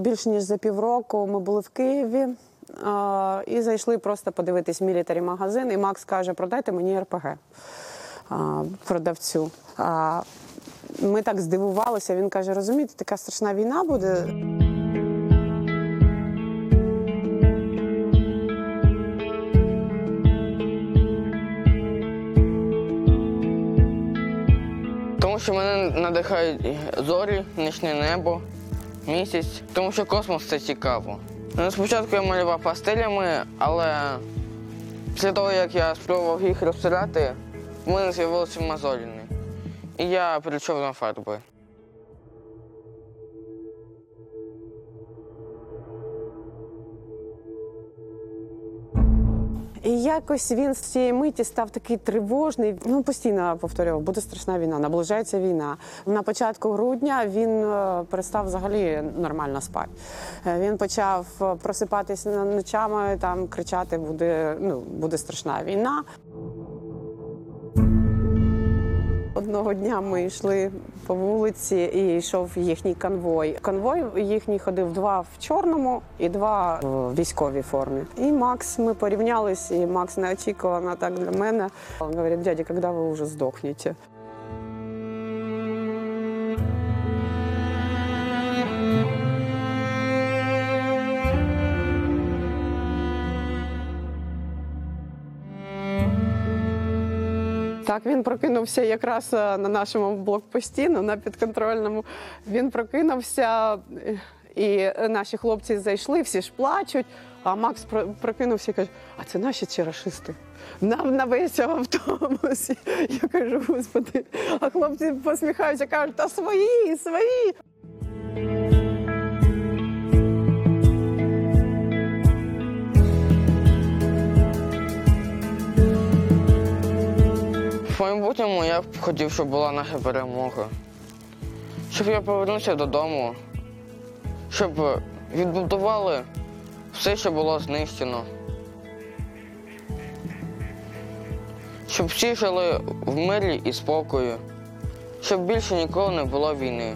Більш ніж за півроку ми були в Києві і зайшли просто подивитись мілітарі магазин. І Макс каже: продайте мені РПГ продавцю. А, ми так здивувалися. Він каже: розумієте, така страшна війна буде. Тому що мене надихають зорі, нічне небо, місяць, тому що космос це цікаво. Ну, Спочатку я малював пастелями, але після того, як я спробував їх розсирати, в мене з'явилися мозоліни. І я перейшов на фарби. І якось він з цієї миті став такий тривожний. Ну постійно повторював, буде страшна війна, наближається війна. На початку грудня він е, перестав взагалі нормально спати. Е, Він почав просипатись просипатися на- ночами, там кричати: буде, ну, буде страшна війна. Одного дня ми йшли по вулиці і йшов їхній конвой. Конвой їхній ходив два в чорному і два в військовій формі. І Макс, ми порівнялись, і Макс неочікувано так для мене. Він говорить, дядя, коли ви вже здохнете? Так, він прокинувся якраз е, на нашому блокпості, на підконтрольному. Він прокинувся, е, і наші хлопці зайшли, всі ж плачуть. А Макс про- прокинувся і каже: а це наші чи рашисти? Нам на весь автобус. Я кажу, господи, а хлопці посміхаються, кажуть, та свої, свої. Майбутньому я б хотів, щоб була наша перемога. Щоб я повернувся додому, щоб відбудували все, що було знищено. Щоб всі жили в мирі і спокою, щоб більше ніколи не було війни.